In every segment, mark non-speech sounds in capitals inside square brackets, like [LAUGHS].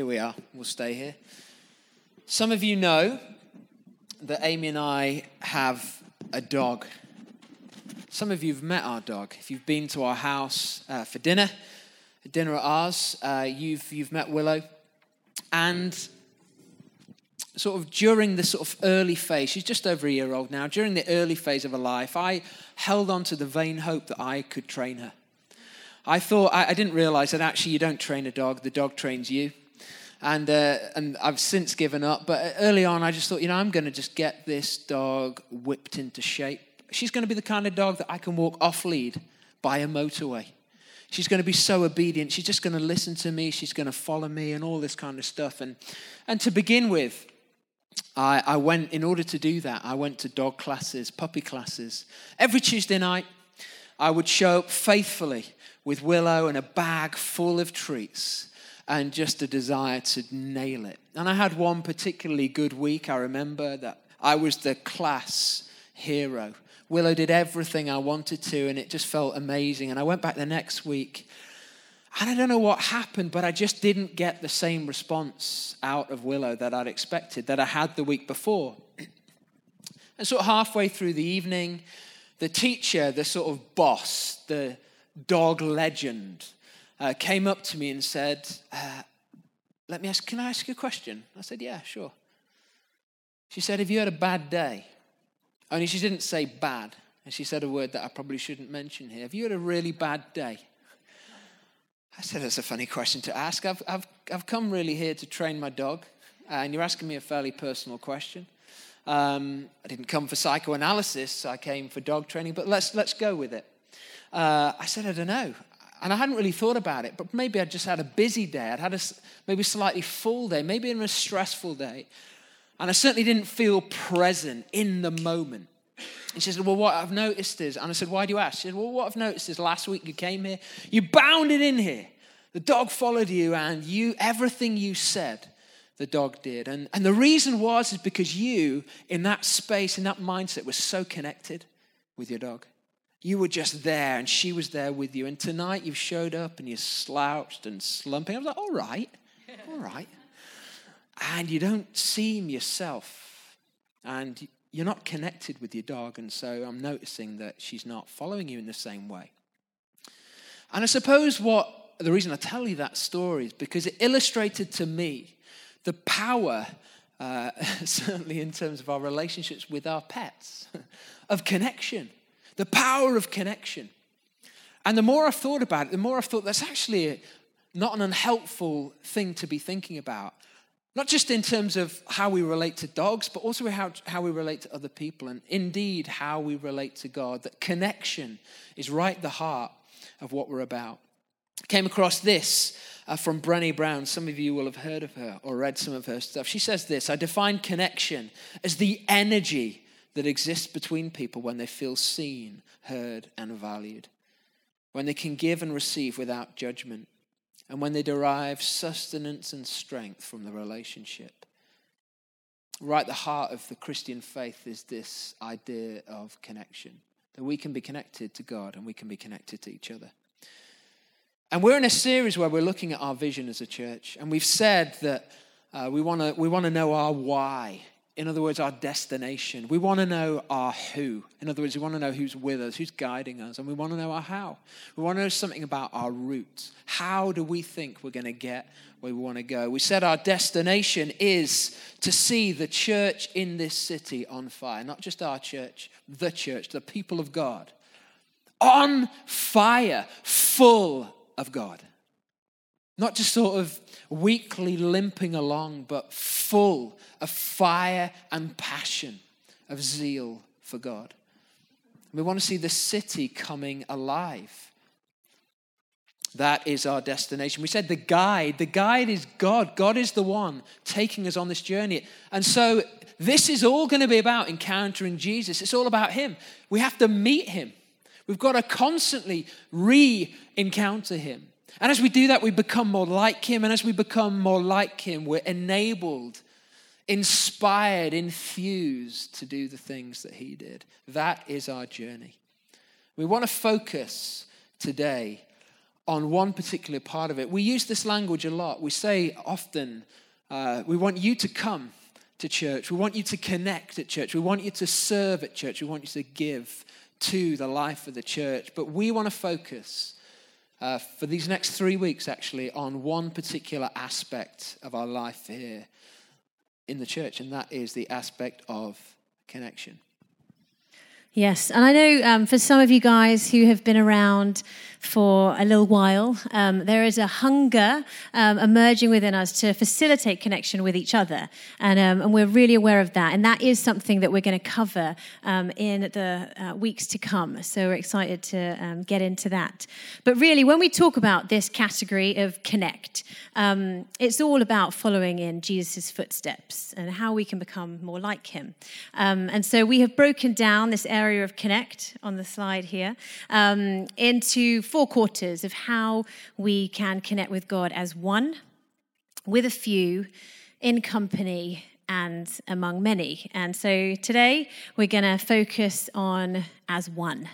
Here we are. We'll stay here. Some of you know that Amy and I have a dog. Some of you have met our dog. If you've been to our house uh, for dinner, dinner at ours, uh, you've, you've met Willow. And sort of during the sort of early phase, she's just over a year old now, during the early phase of her life, I held on to the vain hope that I could train her. I thought, I, I didn't realize that actually you don't train a dog, the dog trains you and uh, and I've since given up. But early on, I just thought, you know, I'm going to just get this dog whipped into shape. She's going to be the kind of dog that I can walk off lead by a motorway. She's going to be so obedient. She's just going to listen to me. She's going to follow me, and all this kind of stuff. And and to begin with. I, I went, in order to do that, I went to dog classes, puppy classes. Every Tuesday night, I would show up faithfully with Willow and a bag full of treats and just a desire to nail it. And I had one particularly good week. I remember that I was the class hero. Willow did everything I wanted to, and it just felt amazing. And I went back the next week, and I don't know what happened, but I just didn't get the same response out of Willow that I'd expected, that I had the week before. [CLEARS THROAT] And sort of halfway through the evening, the teacher, the sort of boss, the dog legend, uh, came up to me and said, uh, Let me ask, can I ask you a question? I said, Yeah, sure. She said, Have you had a bad day? Only she didn't say bad. And she said a word that I probably shouldn't mention here. Have you had a really bad day? I said, That's a funny question to ask. I've, I've, I've come really here to train my dog, and you're asking me a fairly personal question. Um, I didn't come for psychoanalysis, I came for dog training, but let's, let's go with it. Uh, I said, I don't know. And I hadn't really thought about it, but maybe I'd just had a busy day. I'd had a maybe slightly full day, maybe in a stressful day. And I certainly didn't feel present in the moment. And she said, Well, what I've noticed is, and I said, Why do you ask? She said, Well, what I've noticed is last week you came here, you bounded in here. The dog followed you, and you everything you said, the dog did. And, and the reason was is because you, in that space, in that mindset, was so connected with your dog. You were just there and she was there with you. And tonight you've showed up and you're slouched and slumping. I was like, all right, all right. And you don't seem yourself. And you're not connected with your dog. And so I'm noticing that she's not following you in the same way. And I suppose what the reason I tell you that story is because it illustrated to me the power, uh, [LAUGHS] certainly in terms of our relationships with our pets, [LAUGHS] of connection the power of connection. And the more I've thought about it, the more I've thought that's actually not an unhelpful thing to be thinking about. Not just in terms of how we relate to dogs, but also how, how we relate to other people, and indeed how we relate to God. That connection is right at the heart of what we're about. Came across this uh, from Brené Brown. Some of you will have heard of her or read some of her stuff. She says this I define connection as the energy that exists between people when they feel seen, heard, and valued, when they can give and receive without judgment, and when they derive sustenance and strength from the relationship. Right at the heart of the Christian faith is this idea of connection that we can be connected to God and we can be connected to each other. And we're in a series where we're looking at our vision as a church, and we've said that uh, we want to we want to know our why in other words, our destination. We want to know our who. In other words, we want to know who's with us, who's guiding us, and we want to know our how. We want to know something about our roots. How do we think we're going to get where we want to go? We said our destination is to see the church in this city on fire. Not just our church, the church, the people of God. On fire, full of God. Not just sort of weakly limping along, but full of fire and passion, of zeal for God. We want to see the city coming alive. That is our destination. We said the guide, the guide is God. God is the one taking us on this journey. And so this is all going to be about encountering Jesus. It's all about Him. We have to meet Him. We've got to constantly re encounter Him. And as we do that, we become more like Him. And as we become more like Him, we're enabled, inspired, infused to do the things that He did. That is our journey. We want to focus today on one particular part of it. We use this language a lot. We say often, uh, we want you to come to church. We want you to connect at church. We want you to serve at church. We want you to give to the life of the church. But we want to focus uh, for these next three weeks, actually, on one particular aspect of our life here in the church, and that is the aspect of connection. Yes, and I know um, for some of you guys who have been around for a little while, um, there is a hunger um, emerging within us to facilitate connection with each other. And, um, and we're really aware of that. And that is something that we're going to cover um, in the uh, weeks to come. So we're excited to um, get into that. But really, when we talk about this category of connect, it's all about following in Jesus' footsteps and how we can become more like him. and so we have broken down this area of connect on the slide here into four quarters of how we can connect with God as one, with a few, in company, and among many. And so today we're going to focus on as one.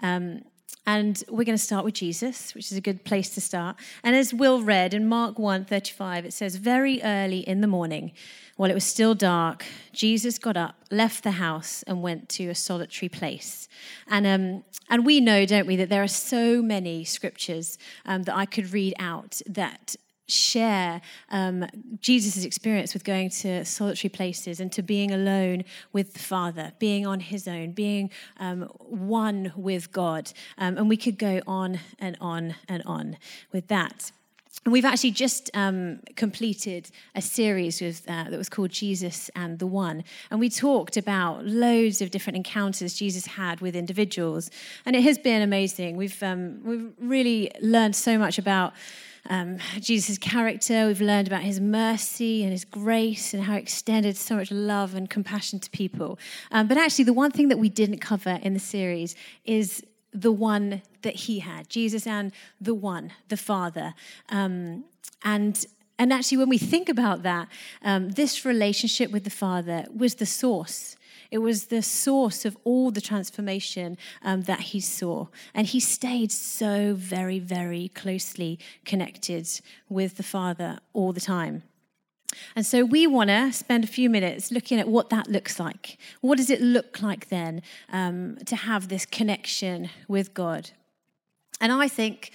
Um, and we're going to start with Jesus, which is a good place to start. And as Will read in Mark 1 35, it says, Very early in the morning, while it was still dark, Jesus got up, left the house, and went to a solitary place. And, um, and we know, don't we, that there are so many scriptures um, that I could read out that share um, Jesus' experience with going to solitary places and to being alone with the Father, being on his own, being um, one with God. Um, and we could go on and on and on with that. And we've actually just um, completed a series with, uh, that was called Jesus and the One. And we talked about loads of different encounters Jesus had with individuals. And it has been amazing. We've, um, we've really learned so much about um, Jesus' character. We've learned about his mercy and his grace and how he extended so much love and compassion to people. Um, but actually, the one thing that we didn't cover in the series is the one that he had Jesus and the one, the Father. Um, and and actually, when we think about that, um, this relationship with the Father was the source it was the source of all the transformation um, that he saw. And he stayed so very, very closely connected with the Father all the time. And so we want to spend a few minutes looking at what that looks like. What does it look like then um, to have this connection with God? And I think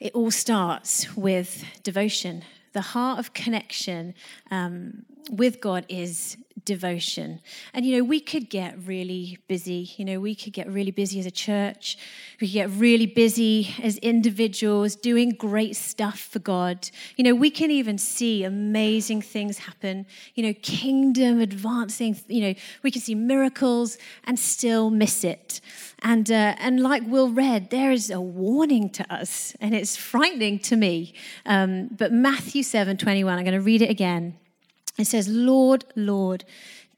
it all starts with devotion. The heart of connection um, with God is devotion. And, you know, we could get really busy. You know, we could get really busy as a church. We could get really busy as individuals doing great stuff for God. You know, we can even see amazing things happen, you know, kingdom advancing. You know, we can see miracles and still miss it. And, uh, and like Will read, there is a warning to us, and it's frightening to me. Um, but Matthew 7 21, I'm going to read it again. It says, Lord, Lord,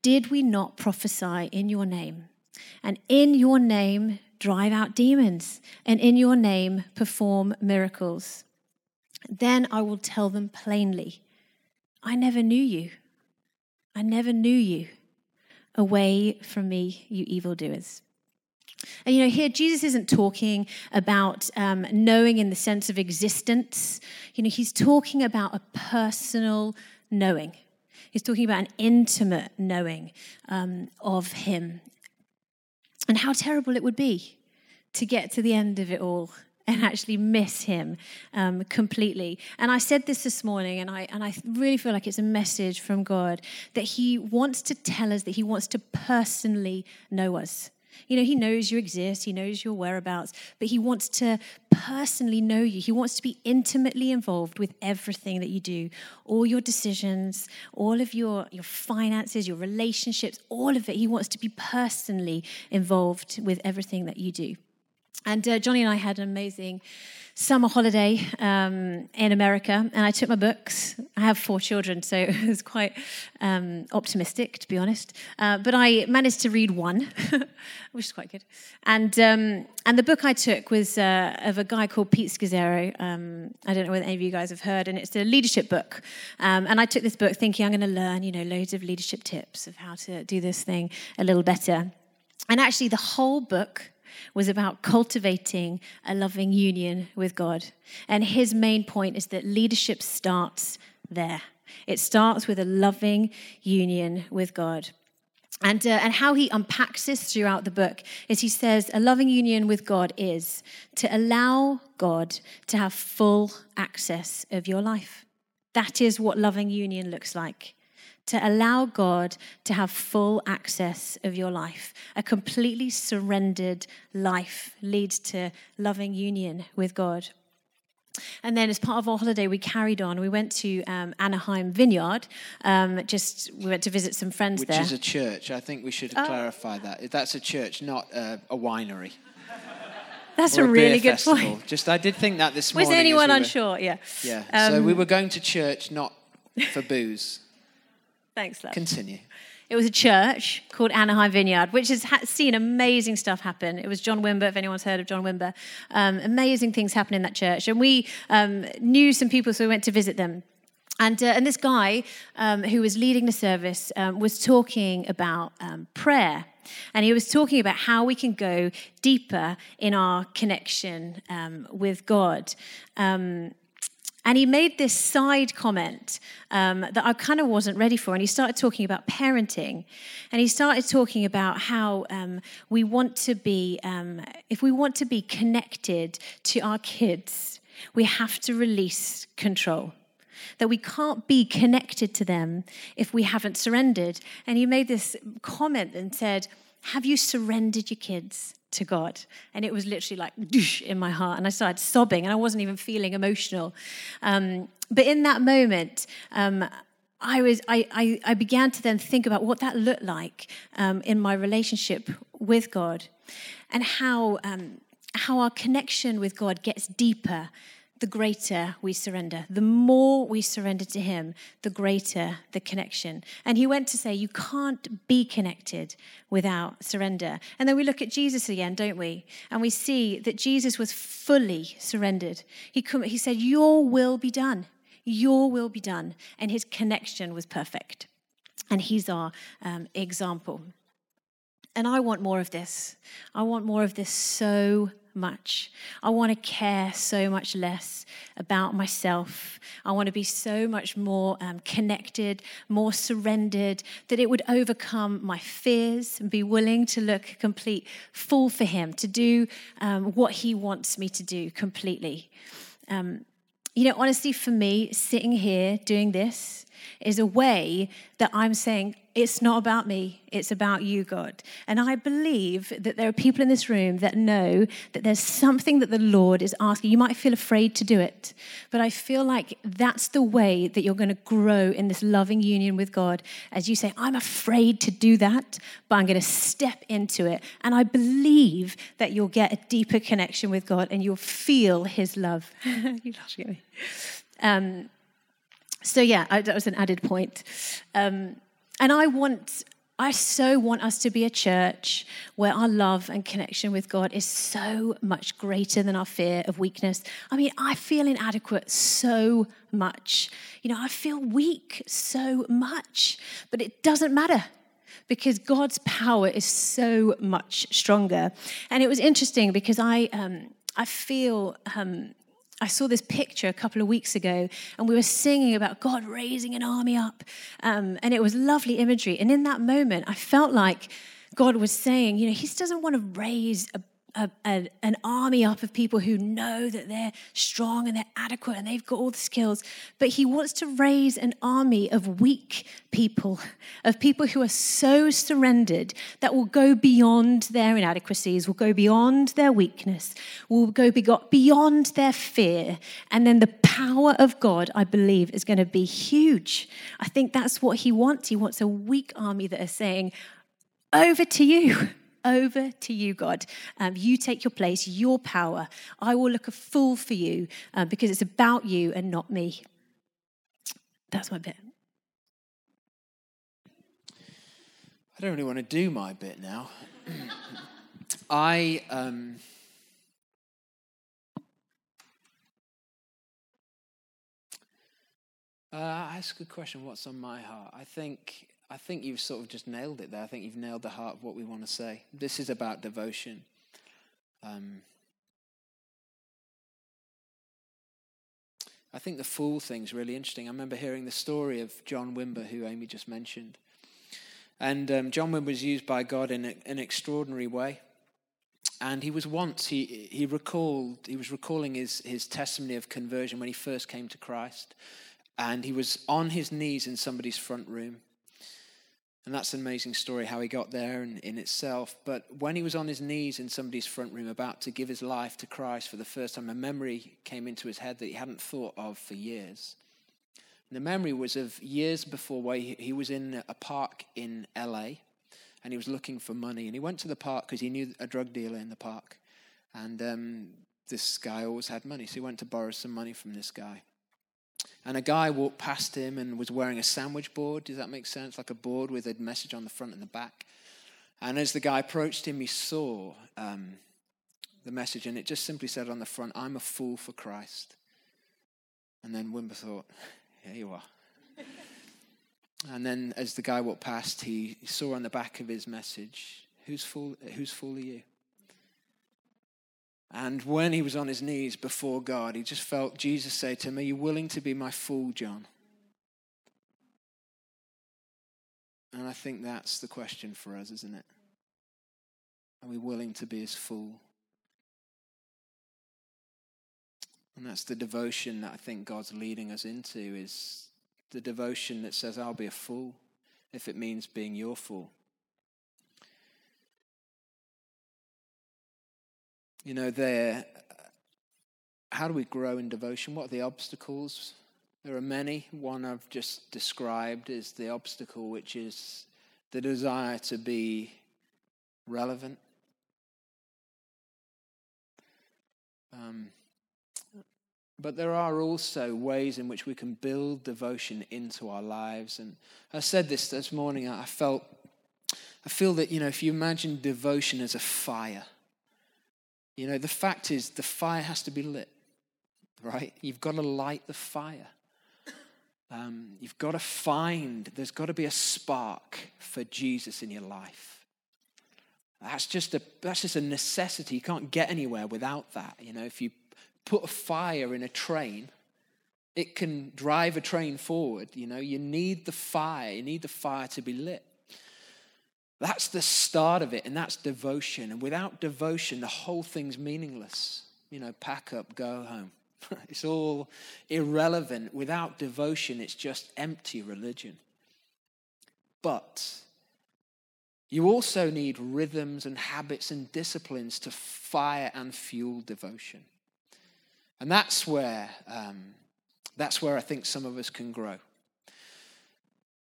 did we not prophesy in your name? And in your name drive out demons, and in your name perform miracles? Then I will tell them plainly, I never knew you. I never knew you. Away from me, you evildoers. And you know, here Jesus isn't talking about um, knowing in the sense of existence. You know, he's talking about a personal knowing. He's talking about an intimate knowing um, of Him. And how terrible it would be to get to the end of it all and actually miss him um, completely. And I said this this morning, and I, and I really feel like it's a message from God that He wants to tell us, that He wants to personally know us. You know, He knows you exist, He knows your whereabouts, but He wants to personally know you. He wants to be intimately involved with everything that you do, all your decisions, all of your, your finances, your relationships, all of it. He wants to be personally involved with everything that you do. And uh, Johnny and I had an amazing summer holiday um, in America, and I took my books. I have four children, so [LAUGHS] it was quite um, optimistic, to be honest. Uh, but I managed to read one, [LAUGHS] which is quite good. And um, and the book I took was uh, of a guy called Pete Scazzero. Um, I don't know whether any of you guys have heard, and it's a leadership book. Um, and I took this book thinking I'm going to learn, you know, loads of leadership tips of how to do this thing a little better. And actually, the whole book was about cultivating a loving union with God. And his main point is that leadership starts there. It starts with a loving union with God. And, uh, and how he unpacks this throughout the book is he says, a loving union with God is to allow God to have full access of your life. That is what loving union looks like. To allow God to have full access of your life. A completely surrendered life leads to loving union with God. And then, as part of our holiday, we carried on. We went to um, Anaheim Vineyard. Um, just we went to visit some friends Which there. Which is a church. I think we should Oh. clarify that. That's a church, not a, a winery. That's a beer really good festival. point. Just I did think that this morning. Was anyone we were- unsure? Yeah. Yeah. so Um, we were going to church, not for booze. Thanks, love. Continue. It was a church called Anaheim Vineyard, which has ha- seen amazing stuff happen. It was John Wimber, if anyone's heard of John Wimber. Um, amazing things happen in that church. And we um, knew some people, so we went to visit them. And, uh, and this guy um, who was leading the service um, was talking about um, prayer. And he was talking about how we can go deeper in our connection um, with God. Um, and he made this side comment um, that I kind of wasn't ready for. And he started talking about parenting. And he started talking about how um, we want to be, um, if we want to be connected to our kids, we have to release control. That we can't be connected to them if we haven't surrendered. And he made this comment and said, Have you surrendered your kids? to God. And it was literally like in my heart. And I started sobbing, and I wasn't even feeling emotional. Um, but in that moment, um, I, was, I, I, I, began to then think about what that looked like um, in my relationship with God and how, um, how our connection with God gets deeper the greater we surrender. The more we surrender to Him, the greater the connection. And He went to say, You can't be connected without surrender. And then we look at Jesus again, don't we? And we see that Jesus was fully surrendered. He, he said, Your will be done. Your will be done. And His connection was perfect. And He's our um, example. And I want more of this. I want more of this so much. I want to care so much less about myself. I want to be so much more um, connected, more surrendered, that it would overcome my fears and be willing to look a complete fool for Him, to do um, what He wants me to do completely. Um, you know, honestly, for me, sitting here doing this is a way that I'm saying, it's not about me, it's about you, God. And I believe that there are people in this room that know that there's something that the Lord is asking. You might feel afraid to do it, but I feel like that's the way that you're going to grow in this loving union with God. As you say, I'm afraid to do that, but I'm going to step into it. And I believe that you'll get a deeper connection with God and you'll feel His love. You're laughing at me. Um, so yeah, I, that was an added point. Um, and I want, I so want us to be a church where our love and connection with God is so much greater than our fear of weakness. I mean, I feel inadequate so much. You know, I feel weak so much, but it doesn't matter because God's power is so much stronger. And it was interesting because I, um, I feel. Um, I saw this picture a couple of weeks ago, and we were singing about God raising an army up. Um, and it was lovely imagery. And in that moment, I felt like God was saying, you know, He doesn't want to raise a a, a, an army up of people who know that they're strong and they're adequate and they've got all the skills. But he wants to raise an army of weak people, of people who are so surrendered that will go beyond their inadequacies, will go beyond their weakness, will go beyond their fear. And then the power of God, I believe, is going to be huge. I think that's what he wants. He wants a weak army that are saying, over to you over to you, God. Um, you take your place, your power. I will look a fool for you um, because it's about you and not me. That's my bit. I don't really want to do my bit now. [CLEARS THROAT] I. Um, uh, a question. What's on my heart? I think I think you've sort of just nailed it there. I think you've nailed the heart of what we want to say. This is about devotion. Um, I think the fool thing's really interesting. I remember hearing the story of John Wimber, who Amy just mentioned. And um, John Wimber was used by God in a, an extraordinary way. And he was once, he, he recalled, he was recalling his, his testimony of conversion when he first came to Christ. And he was on his knees in somebody's front room. And that's an amazing story how he got there in, in itself. But when he was on his knees in somebody's front room about to give his life to Christ for the first time, a memory came into his head that he hadn't thought of for years. And the memory was of years before where he, he was in a park in LA and he was looking for money. And he went to the park because he knew a drug dealer in the park. And um, this guy always had money. So he went to borrow some money from this guy. And a guy walked past him and was wearing a sandwich board. Does that make sense? Like a board with a message on the front and the back. And as the guy approached him, he saw um, the message, and it just simply said on the front, I'm a fool for Christ. And then Wimber thought, Here you are. [LAUGHS] and then as the guy walked past, he saw on the back of his message, Whose fool, whose fool are you? And when he was on his knees before God, he just felt Jesus say to him, Are you willing to be my fool, John? And I think that's the question for us, isn't it? Are we willing to be his fool? And that's the devotion that I think God's leading us into is the devotion that says, I'll be a fool if it means being your fool. You know, there, how do we grow in devotion? What are the obstacles? There are many. One I've just described is the obstacle, which is the desire to be relevant. Um, but there are also ways in which we can build devotion into our lives. And I said this this morning. I felt, I feel that you know, if you imagine devotion as a fire, you know, the fact is, the fire has to be lit, right? You've got to light the fire. Um, you've got to find, there's got to be a spark for Jesus in your life. That's just a that's just a necessity. You can't get anywhere without that. You know, if you put a fire in a train, it can drive a train forward. You know, you need the fire. You need the fire to be lit. That's the start of it, and that's devotion. And without devotion, the whole thing's meaningless. You know, pack up, go home. [LAUGHS] it's all irrelevant. Without devotion, it's just empty religion. But you also need rhythms and habits and disciplines to fire and fuel devotion. And that's where, um, that's where I think some of us can grow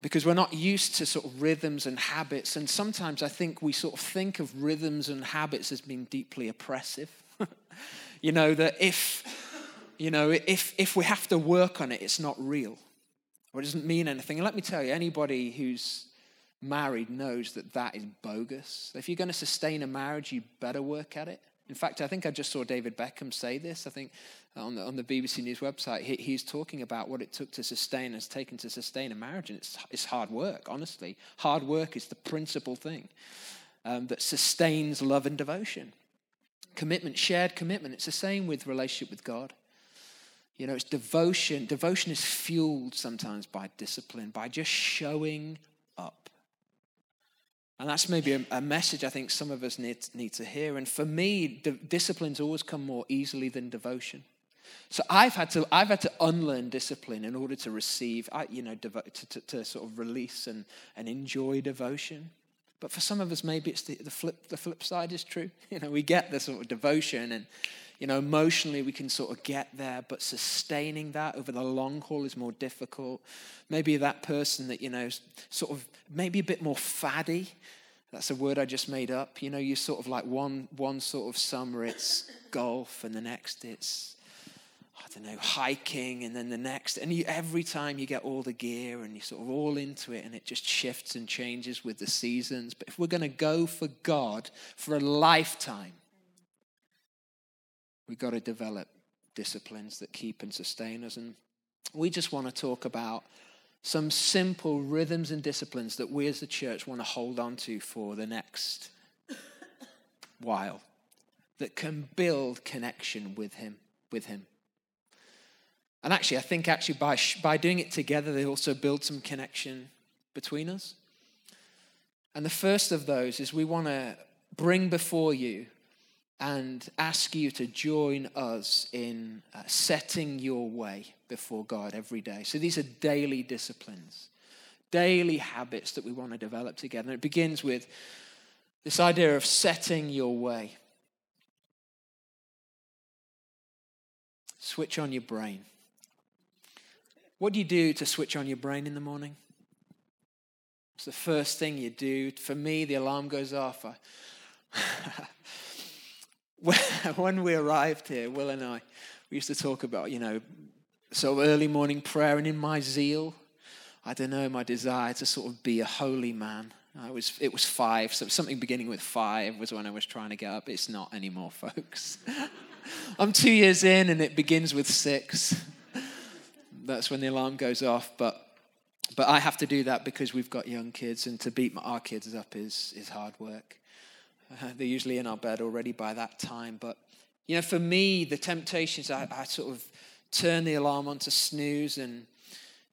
because we're not used to sort of rhythms and habits. And sometimes I think we sort of think of rhythms and habits as being deeply oppressive. [LAUGHS] you know, that if, you know, if, if we have to work on it, it's not real or it doesn't mean anything. And let me tell you, anybody who's married knows that that is bogus. If you're going to sustain a marriage, you better work at it. In fact, I think I just saw David Beckham say this. I think on the, on the BBC News website, he, he's talking about what it took to sustain, has taken to sustain a marriage, and it's, it's hard work, honestly. Hard work is the principal thing um, that sustains love and devotion. Commitment, shared commitment. It's the same with relationship with God. You know, it's devotion. Devotion is fueled sometimes by discipline, by just showing up. And that's maybe a, a, message I think some of us need, need to hear. And for me, disciplines always come more easily than devotion. So I've had to, I've had to unlearn discipline in order to receive, you know, devo- to, to, to, sort of release and, and enjoy devotion. But for some of us, maybe it's the, the, flip, the flip side is true. [LAUGHS] You know, we get the sort of devotion and, you know, emotionally we can sort of get there, but sustaining that over the long haul is more difficult. Maybe that person that, you know, sort of maybe a bit more faddy. That's a word I just made up. You know, you sort of like one one sort of summer it's golf and the next it's I don't know, hiking, and then the next. And you, every time you get all the gear and you're sort of all into it, and it just shifts and changes with the seasons. But if we're going to go for God for a lifetime, We've got to develop disciplines that keep and sustain us. And we just want to talk about some simple rhythms and disciplines that we as a church want to hold on to for the next while, that can build connection with him, with him. And actually, I think actually by, by doing it together, they also build some connection between us. And the first of those is we want to bring before you and ask you to join us in uh, setting your way before God every day. So these are daily disciplines, daily habits that we want to develop together. And it begins with this idea of setting your way. Switch on your brain. What do you do to switch on your brain in the morning? It's the first thing you do. For me, the alarm goes off. [LAUGHS] [LAUGHS] when we arrived here, Will and I, we used to talk about, you know, of early morning prayer, and in my zeal, I don't know, my desire to sort of be a holy man. I was, it was five, so something beginning with five was when I was trying to get up. It's not anymore, [LAUGHS] folks. I'm two years in, and it begins with six. That's when the alarm goes off, but but I have to do that because we've got young kids, and to beat our kids up is is hard work. [LAUGHS] They're usually in our bed already by that time. But, you know, for me, the temptations, I, I sort of turn the alarm on to snooze and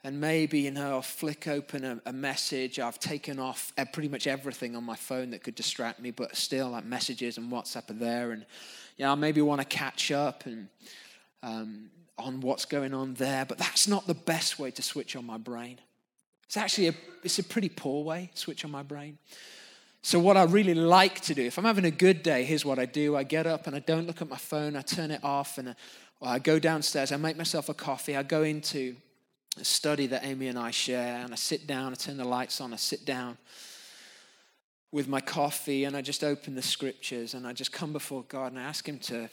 and maybe you know i'll flick open a, a, message. I've taken off pretty much everything on my phone that could distract me but still like messages and whatsapp are there. And you know i maybe want to catch up and um, on what's going on there but that's not the best way to switch on my brain. It's actually a, it's a pretty poor way to switch on my brain so, what I really like to do, if I'm having a good day, here's what I do. I get up and I don't look at my phone, I turn it off, and I, I go downstairs, I make myself a coffee, I go into a study that Amy and I share, and I sit down, I turn the lights on, I sit down with my coffee, and I just open the scriptures, and I just come before God and I ask Him to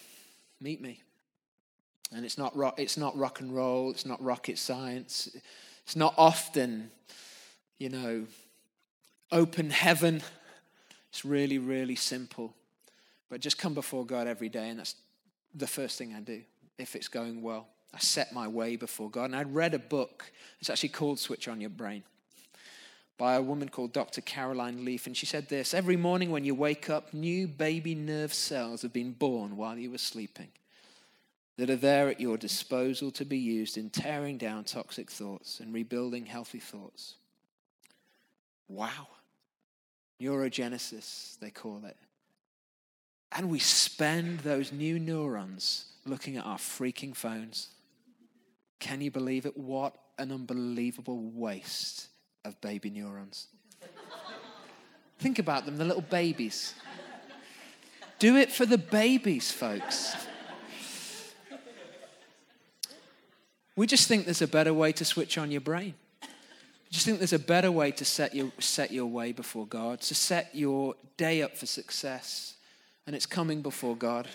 meet me. And it's not rock, it's not rock and roll, it's not rocket science, it's not often, you know, open heaven it's really, really simple. But just come before God every day, and that's the first thing I do if it's going well. I set my way before God. And I'd read a book, it's actually called Switch on Your Brain, by a woman called Dr. Caroline Leaf. And she said this Every morning when you wake up, new baby nerve cells have been born while you were sleeping that are there at your disposal to be used in tearing down toxic thoughts and rebuilding healthy thoughts. Wow. Neurogenesis, they call it. And we spend those new neurons looking at our freaking phones. Can you believe it? What an unbelievable waste of baby neurons. Think about them, the little babies. Do it for the babies, folks. We just think there's a better way to switch on your brain just think there's a better way to set your, set your way before God, to set your day up for success. And it's coming before God.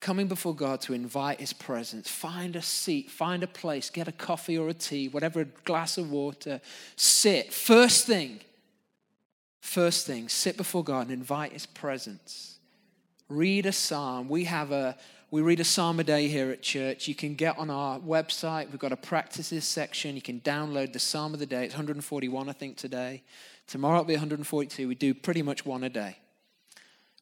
Coming before God to invite His presence. Find a seat, find a place, get a coffee or a tea, whatever, a glass of water. Sit. First thing, first thing, sit before God and invite His presence. Read a psalm. We have a, we read a psalm a day here at church. You can get on our website. We've got a practices section. You can download the psalm of the day. It's 141, I think, today. Tomorrow it'll be 142. We do pretty much one a day.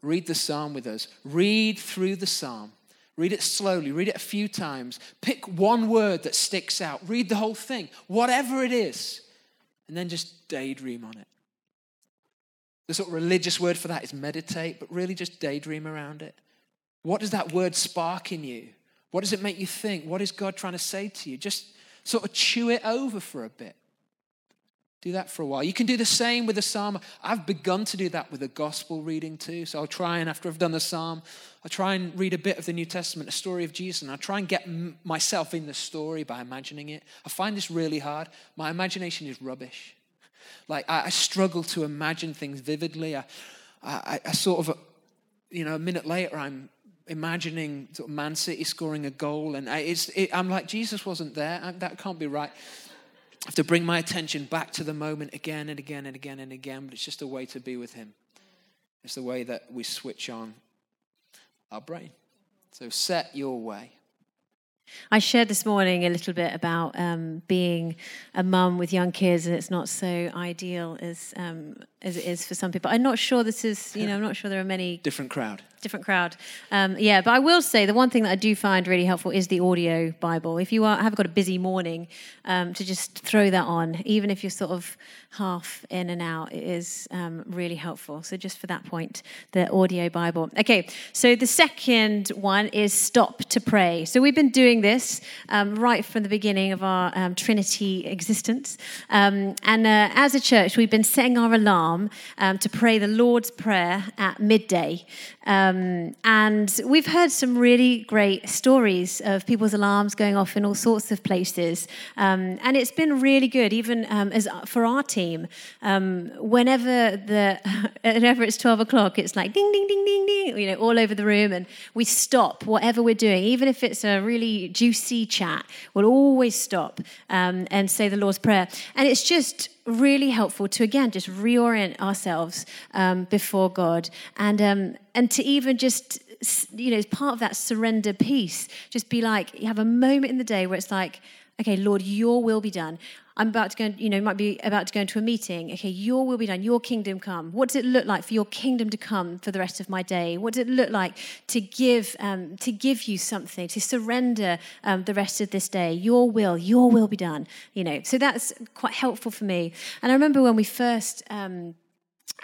Read the psalm with us. Read through the psalm. Read it slowly. Read it a few times. Pick one word that sticks out. Read the whole thing, whatever it is, and then just daydream on it. The sort of religious word for that is meditate, but really just daydream around it. What does that word spark in you? What does it make you think? What is God trying to say to you? Just sort of chew it over for a bit. Do that for a while. You can do the same with the psalm. I've begun to do that with a gospel reading too. So I'll try and, after I've done the psalm, I'll try and read a bit of the New Testament, a story of Jesus, and I'll try and get m- myself in the story by imagining it. I find this really hard. My imagination is rubbish. Like, I, I struggle to imagine things vividly. I, I, I sort of, you know, a minute later, I'm imagining sort of Man City scoring a goal, and it's, it, I'm like, Jesus wasn't there. I, that can't be right. I have to bring my attention back to the moment again and again and again and again, but it's just a way to be with Him. It's the way that we switch on our brain. So set your way. I shared this morning a little bit about um, being a mum with young kids, and it's not so ideal as um, as it is for some people. I'm not sure this is, you [LAUGHS] know, I'm not sure there are many different crowd. Different crowd. Um, yeah, but I will say the one thing that I do find really helpful is the audio Bible. If you are, have got a busy morning, um, to just throw that on, even if you're sort of half in and out, it is um, really helpful. So just for that point, the audio Bible. Okay, so the second one is stop to pray. So we've been doing this um, right from the beginning of our um, Trinity existence, um, and uh, as a church, we've been setting our alarm to pray the Lord's Prayer at midday. Um, and we've heard some really great stories of people's alarms going off in all sorts of places. Um, and it's been really good, even um, as for our team. Um, whenever the [LAUGHS] whenever it's 12 o'clock, it's like ding, ding, ding, ding, ding, you know, all over the room. And we stop whatever we're doing, even if it's a really juicy chat, we'll always stop um, and say the Lord's Prayer. And it's just really helpful to again just reorient ourselves um, before God. And um, and to even just you know as part of that surrender piece just be like you have a moment in the day where it's like okay lord your will be done I'm about to go, you know, might be about to go into a meeting. Okay, your will be done, your kingdom come. What does it look like for your kingdom to come for the rest of my day? What does it look like to give, um, to give you something, to surrender um, the rest of this day? Your will, your will be done. You know, so that's quite helpful for me. And I remember when we first. Um,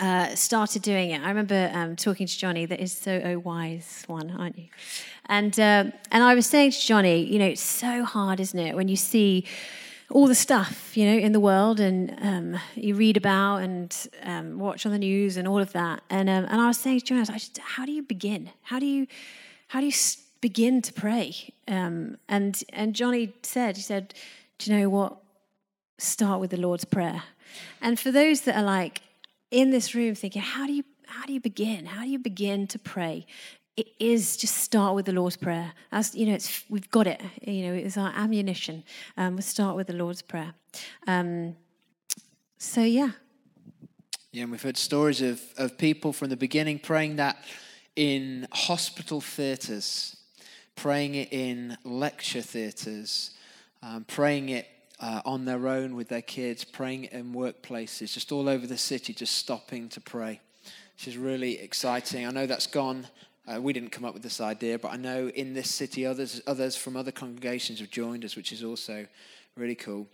uh, started doing it. I remember um, talking to Johnny, that is so oh wise one, aren't you? And uh, and I was saying to Johnny, you know, it's so hard, isn't it, when you see all the stuff you know in the world and um, you read about and um, watch on the news and all of that and um, and I was saying to Jonas, I just, how do you begin? How do you how do you begin to pray? Um, and and Johnny said he said, do you know what? Start with the Lord's prayer. And for those that are like in this room thinking, how do you how do you begin? How do you begin to pray? It is just start with the Lord's Prayer. As you know, it's, we've got it. You know, it's our ammunition. Um, we'll start with the Lord's Prayer. Um, so yeah. Yeah, and we've heard stories of, of people from the beginning praying that in hospital theatres, praying it in lecture theatres, um, praying it uh, on their own with their kids, praying it in workplaces, just all over the city, just stopping to pray, which is really exciting. I know that's gone uh, we didn't come up with this idea, but I know in this city others, others from other congregations have joined us, which is also really cool.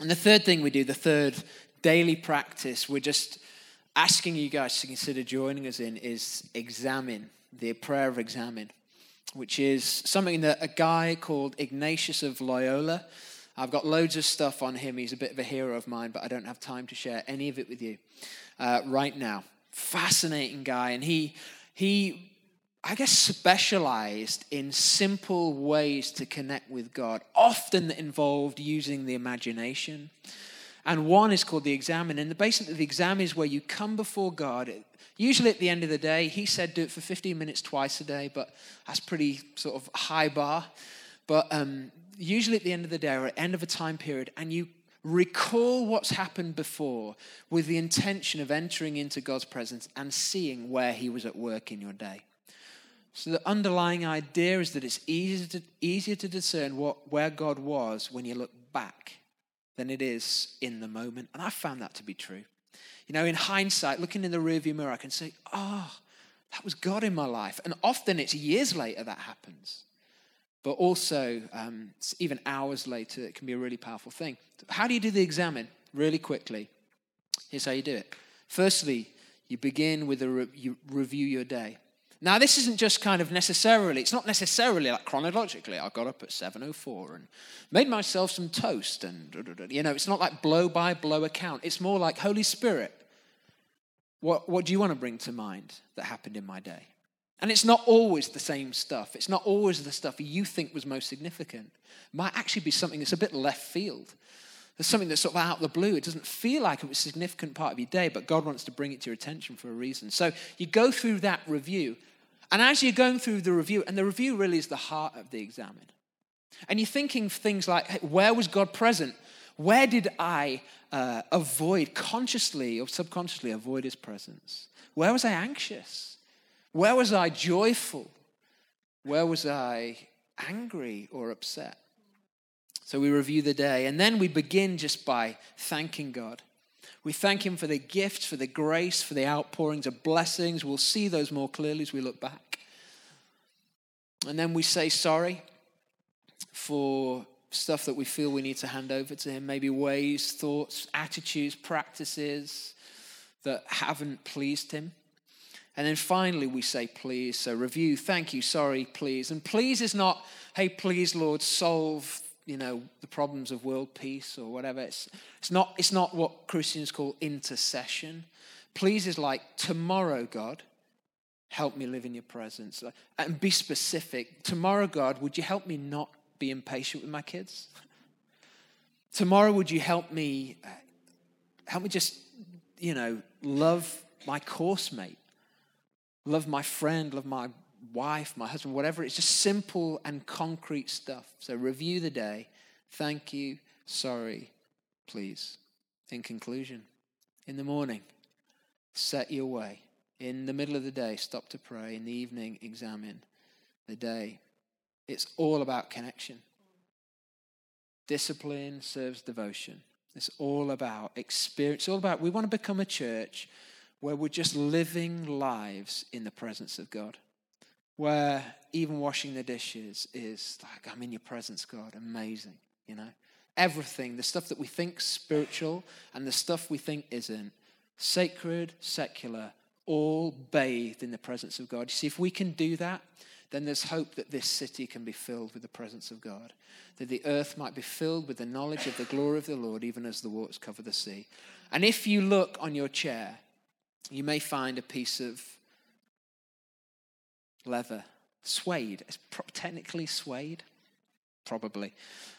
And the third thing we do, the third daily practice, we're just asking you guys to consider joining us in is examen, the prayer of examen, which is something that a guy called Ignatius of Loyola, I've got loads of stuff on him. He's a bit of a hero of mine, but I don't have time to share any of it with you uh, right now. Fascinating guy. And he, he I guess, specialized in simple ways to connect with God, often involved using the imagination. And one is called the examen. And the basically, the exam is where you come before God. Usually at the end of the day, he said do it for 15 minutes twice a day, but that's pretty sort of high bar. But um, usually at the end of the day or at the end of a time period, and you recall what's happened before with the intention of entering into God's presence and seeing where he was at work in your day. So the underlying idea is that it's easier to, easier to discern what, where God was when you look back than it is in the moment. And I found that to be true. You know, in hindsight, looking in the rearview mirror, I can say, oh, that was God in my life. And often it's years later that happens. But also, um, even hours later, it can be a really powerful thing. How do you do the examen? Really quickly. Here's how you do it. Firstly, you begin with a re- you review your day. Now, this isn't just kind of necessarily, it's not necessarily like chronologically. I got up at 7.04 and made myself some toast and, you know, it's not like blow by blow account. It's more like, Holy Spirit, what, what do you want to bring to mind that happened in my day? And it's not always the same stuff. It's not always the stuff you think was most significant. It might actually be something that's a bit left field. There's something that's sort of out of the blue. It doesn't feel like it was a significant part of your day, but God wants to bring it to your attention for a reason. So you go through that review. And as you're going through the review, and the review really is the heart of the examen, and you're thinking things like, hey, where was God present? Where did I uh, avoid, consciously or subconsciously, avoid his presence? Where was I anxious? Where was I joyful? Where was I angry or upset? So we review the day, and then we begin just by thanking God. We thank Him for the gifts, for the grace, for the outpourings of blessings. We'll see those more clearly as we look back. And then we say sorry for stuff that we feel we need to hand over to Him, maybe ways, thoughts, attitudes, practices that haven't pleased Him. And then finally, we say please. So review, thank you, sorry, please. And please is not, hey, please, Lord, solve you know the problems of world peace or whatever. It's, it's not it's not what Christians call intercession. Please is like tomorrow, God, help me live in your presence. And be specific. Tomorrow, God, would you help me not be impatient with my kids? Tomorrow, would you help me uh, help me just, you know, love my course mate? Love my friend, love my wife, my husband, whatever. It's just simple and concrete stuff. So review the day. Thank you. Sorry. Please. In conclusion, in the morning, set your way. In the middle of the day, stop to pray. In the evening, examine the day. It's all about connection. Discipline serves devotion. It's all about experience. It's all about, we want to become a church where we're just living lives in the presence of God where even washing the dishes is like, I'm in your presence, God. Amazing, you know? Everything, the stuff that we think spiritual and the stuff we think isn't, sacred, secular, all bathed in the presence of God. You see, if we can do that, then there's hope that this city can be filled with the presence of God, that the earth might be filled with the knowledge of the glory of the Lord, even as the waters cover the sea. And if you look on your chair, you may find a piece of leather, suede. It's technically suede, probably.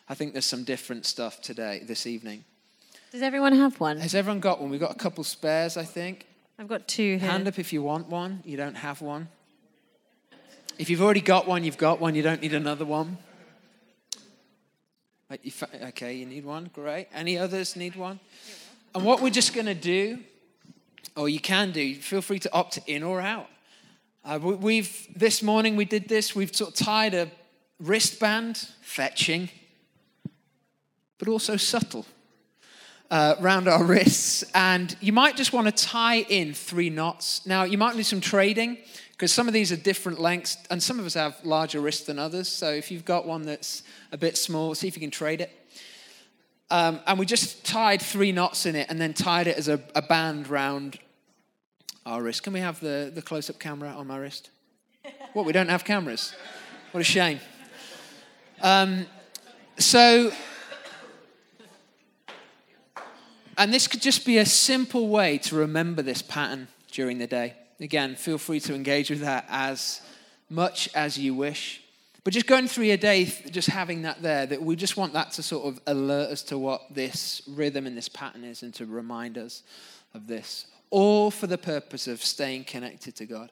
I think there's some different stuff today, this evening. Does everyone have one? Has everyone got one? We've got a couple spares, I think. I've got two here. Hand up if you want one. You don't have one. If you've already got one, you've got one. You don't need another one. Okay, you need one. Great. Any others need one? And what we're just going to do, or you can do, feel free to opt in or out. Uh, we've this morning we did this. We've sort of tied a wristband, fetching, but also subtle, uh, around our wrists. And you might just want to tie in three knots. Now you might need some trading because some of these are different lengths, and some of us have larger wrists than others. So if you've got one that's a bit small, see if you can trade it. Um, and we just tied three knots in it and then tied it as a, a band round our wrist. Can we have the, the close up camera on my wrist? What, we don't have cameras? What a shame. Um, so, and this could just be a simple way to remember this pattern during the day. Again, feel free to engage with that as much as you wish. But just going through your day, just having that there, that we just want that to sort of alert us to what this rhythm and this pattern is and to remind us of this all for the purpose of staying connected to God.